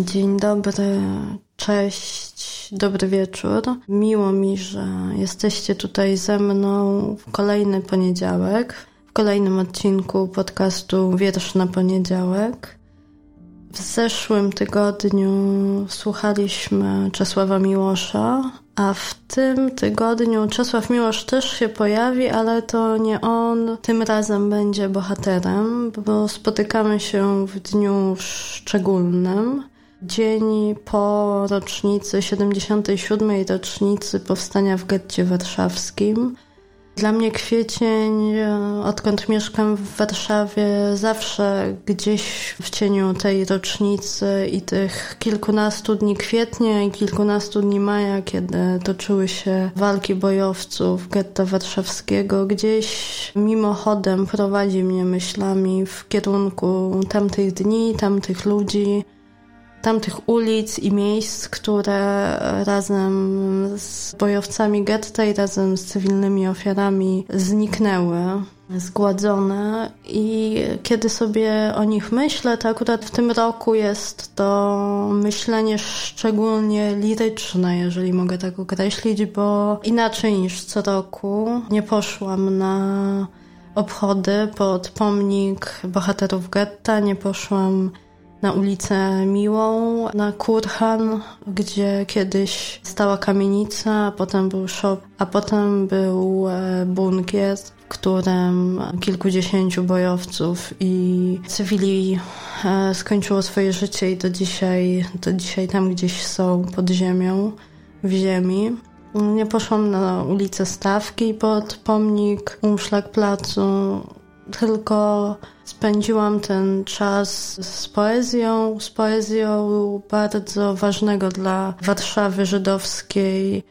Dzień dobry, cześć, dobry wieczór. Miło mi, że jesteście tutaj ze mną w kolejny poniedziałek, w kolejnym odcinku podcastu Wiersz na poniedziałek. W zeszłym tygodniu słuchaliśmy Czesława Miłosza, a w tym tygodniu Czesław Miłosz też się pojawi, ale to nie on tym razem będzie bohaterem, bo spotykamy się w dniu szczególnym. Dzień po rocznicy, 77. rocznicy powstania w getcie warszawskim. Dla mnie kwiecień, odkąd mieszkam w Warszawie, zawsze gdzieś w cieniu tej rocznicy i tych kilkunastu dni kwietnia i kilkunastu dni maja, kiedy toczyły się walki bojowców getta warszawskiego, gdzieś mimochodem prowadzi mnie myślami w kierunku tamtych dni, tamtych ludzi tamtych ulic i miejsc, które razem z bojowcami getta i razem z cywilnymi ofiarami zniknęły, zgładzone. I kiedy sobie o nich myślę, to akurat w tym roku jest to myślenie szczególnie liryczne, jeżeli mogę tak określić, bo inaczej niż co roku nie poszłam na obchody pod pomnik bohaterów getta, nie poszłam na ulicę Miłą, na Kurhan, gdzie kiedyś stała kamienica, a potem był shop, a potem był bunkier, w którym kilkudziesięciu bojowców i cywili skończyło swoje życie i do dzisiaj, do dzisiaj tam gdzieś są pod ziemią, w ziemi. Nie poszłam na ulicę Stawki pod pomnik Umszlak Placu, tylko spędziłam ten czas z poezją, z poezją bardzo ważnego dla Warszawy żydowskiej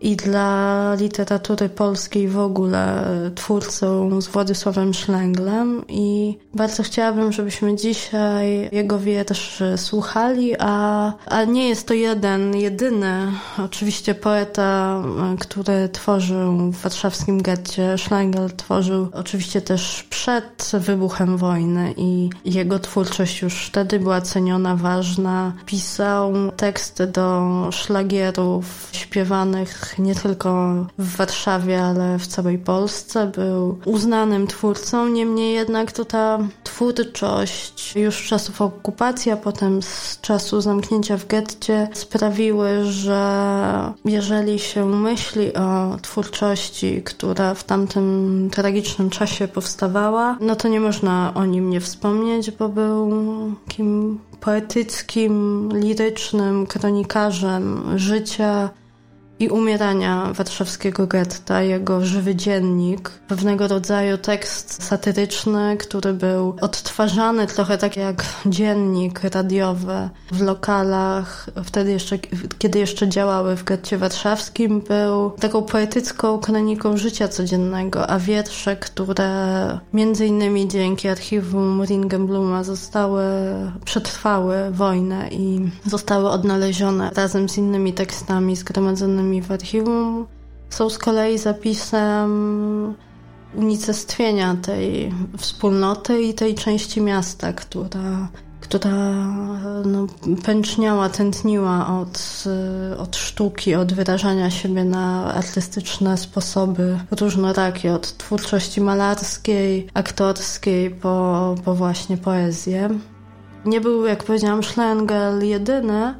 i dla literatury polskiej w ogóle twórcą z Władysławem Szlęglem i bardzo chciałabym, żebyśmy dzisiaj jego wiersz słuchali, a, a nie jest to jeden, jedyny oczywiście poeta, który tworzył w warszawskim getcie. Szlengel tworzył oczywiście też przed wybuchem wojny i jego twórczość już wtedy była ceniona, ważna. Pisał teksty do szlagierów śpiewanych nie tylko w Warszawie, ale w całej Polsce. Był uznanym twórcą, niemniej jednak to ta twórczość już czasów okupacji, a potem z czasu zamknięcia w getcie sprawiły, że jeżeli się myśli o twórczości, która w tamtym tragicznym czasie powstawała, no to nie można o nim nie wspomnieć, bo był takim poetyckim, lirycznym kronikarzem życia, i umierania warszawskiego getta, jego żywy dziennik, pewnego rodzaju tekst satyryczny, który był odtwarzany trochę tak jak dziennik radiowy w lokalach, wtedy jeszcze, kiedy jeszcze działały w getcie warszawskim, był taką poetycką kroniką życia codziennego, a wiersze, które między innymi dzięki archiwum Ringenbluma zostały, przetrwały wojnę i zostały odnalezione razem z innymi tekstami zgromadzonymi w archiwum są z kolei zapisem unicestwienia tej wspólnoty i tej części miasta, która, która no, pęczniała, tętniła od, od sztuki, od wyrażania siebie na artystyczne sposoby różnorakie, od twórczości malarskiej, aktorskiej po, po właśnie poezję. Nie był, jak powiedziałam, Schlengel jedyny,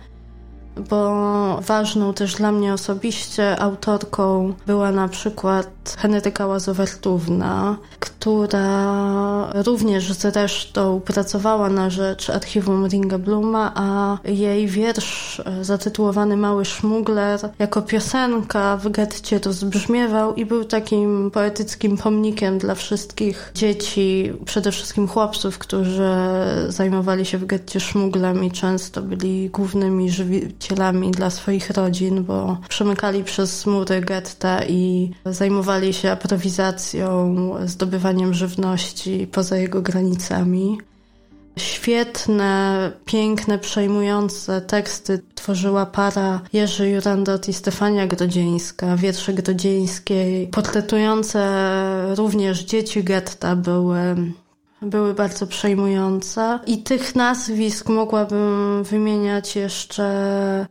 bo ważną też dla mnie osobiście autorką była na przykład Henryka Łazowertówna, która również zresztą pracowała na rzecz archiwum Ringa Bluma, a jej wiersz e, zatytułowany Mały Szmugler jako piosenka w getcie rozbrzmiewał i był takim poetyckim pomnikiem dla wszystkich dzieci, przede wszystkim chłopców, którzy zajmowali się w getcie szmuglem i często byli głównymi żywicielami dla swoich rodzin, bo przemykali przez mury getta i zajmowali się aprowizacją, zdobywaniem żywności poza jego granicami. Świetne, piękne, przejmujące teksty tworzyła para Jerzy Jurandot i Stefania Grodzieńska. Wiersze Grodzieńskiej, portretujące również dzieci getta były były bardzo przejmujące. I tych nazwisk mogłabym wymieniać jeszcze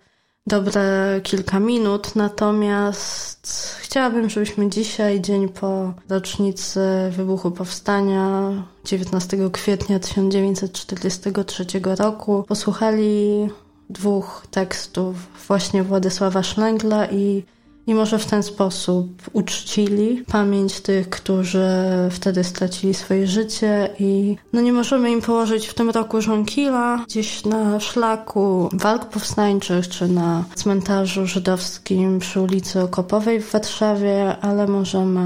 dobre kilka minut, natomiast chciałabym, żebyśmy dzisiaj, dzień po rocznicy wybuchu powstania 19 kwietnia 1943 roku, posłuchali dwóch tekstów właśnie Władysława Szlęgla i i może w ten sposób uczcili pamięć tych, którzy wtedy stracili swoje życie i no nie możemy im położyć w tym roku żonkila gdzieś na szlaku walk powstańczych czy na cmentarzu żydowskim przy ulicy Okopowej w Warszawie, ale możemy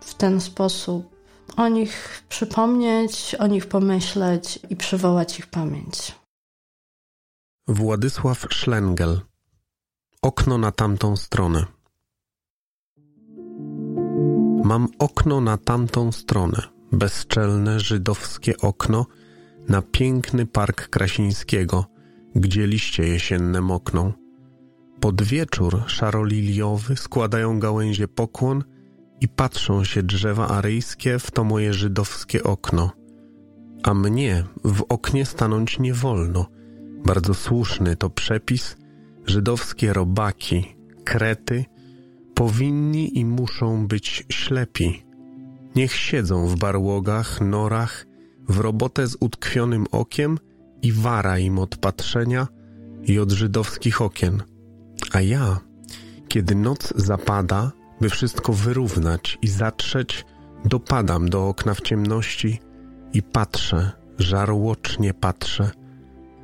w ten sposób o nich przypomnieć, o nich pomyśleć i przywołać ich pamięć. Władysław Szlengel Okno na tamtą stronę. Mam okno na tamtą stronę, bezczelne żydowskie okno na piękny park Krasińskiego, gdzie liście jesienne mokną. Pod wieczór szaroliliowy składają gałęzie pokłon i patrzą się drzewa aryjskie w to moje żydowskie okno. A mnie w oknie stanąć nie wolno. Bardzo słuszny to przepis – żydowskie robaki, krety, powinni i muszą być ślepi. Niech siedzą w barłogach, norach, w robotę z utkwionym okiem i wara im od patrzenia i od żydowskich okien. A ja, kiedy noc zapada, by wszystko wyrównać i zatrzeć, dopadam do okna w ciemności i patrzę, żarłocznie patrzę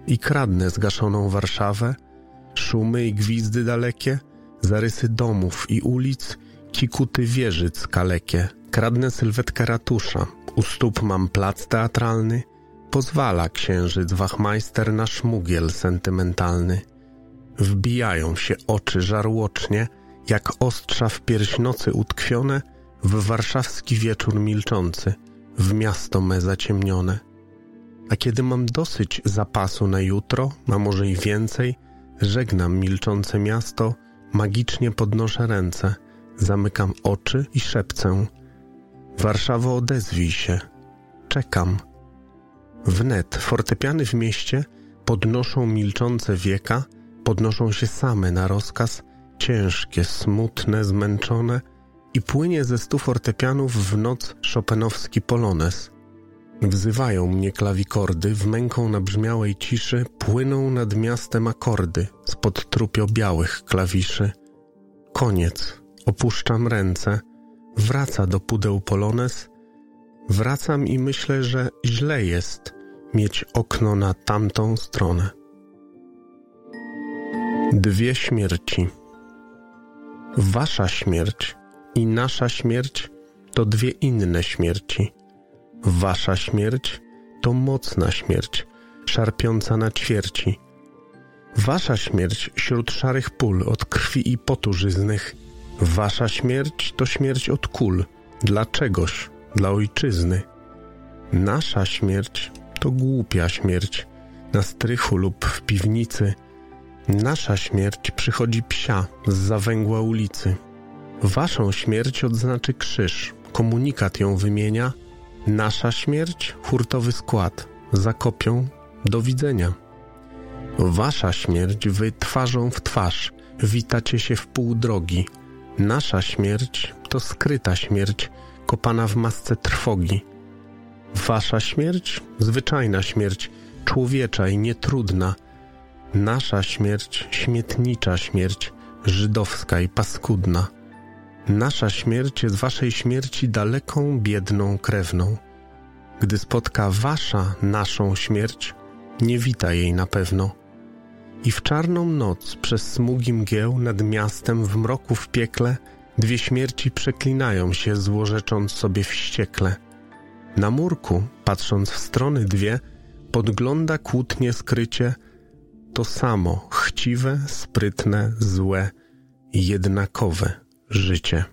i kradnę zgaszoną Warszawę, Szumy i gwizdy dalekie, zarysy domów i ulic, kikuty wieżyc kalekie. Kradnę sylwetkę ratusza, u stóp mam plac teatralny, pozwala księżyc wachmajster na szmugiel sentymentalny. Wbijają się oczy żarłocznie, jak ostrza w pierś nocy utkwione, w warszawski wieczór milczący, w miasto me zaciemnione. A kiedy mam dosyć zapasu na jutro, a może i więcej, Żegnam milczące miasto, magicznie podnoszę ręce, zamykam oczy i szepcę. Warszawo, odezwij się. Czekam. Wnet fortepiany w mieście podnoszą milczące wieka, podnoszą się same na rozkaz, ciężkie, smutne, zmęczone i płynie ze stu fortepianów w noc szopenowski polones. Wzywają mnie klawikordy, w męką nabrzmiałej ciszy płyną nad miastem akordy spod trupio białych klawiszy. Koniec, opuszczam ręce, wraca do pudeł polones, wracam i myślę, że źle jest mieć okno na tamtą stronę. Dwie śmierci. Wasza śmierć i nasza śmierć to dwie inne śmierci Wasza śmierć to mocna śmierć, szarpiąca na ćwierci. Wasza śmierć wśród szarych pól od krwi i potu żyznych. Wasza śmierć to śmierć od kul, dla czegoś, dla ojczyzny. Nasza śmierć to głupia śmierć, na strychu lub w piwnicy. Nasza śmierć przychodzi psia z zawęgła ulicy. Waszą śmierć odznaczy krzyż, komunikat ją wymienia – Nasza śmierć, hurtowy skład, zakopią, do widzenia. Wasza śmierć wy twarzą w twarz, witacie się w pół drogi. Nasza śmierć to skryta śmierć, kopana w masce trwogi. Wasza śmierć, zwyczajna śmierć, człowiecza i nietrudna. Nasza śmierć, śmietnicza śmierć, żydowska i paskudna. Nasza śmierć jest waszej śmierci daleką, biedną krewną. Gdy spotka wasza, naszą śmierć, nie wita jej na pewno. I w czarną noc przez smugi mgieł nad miastem w mroku w piekle dwie śmierci przeklinają się złorzecząc sobie wściekle. Na murku, patrząc w strony dwie, podgląda kłótnie skrycie to samo chciwe, sprytne, złe, jednakowe życie.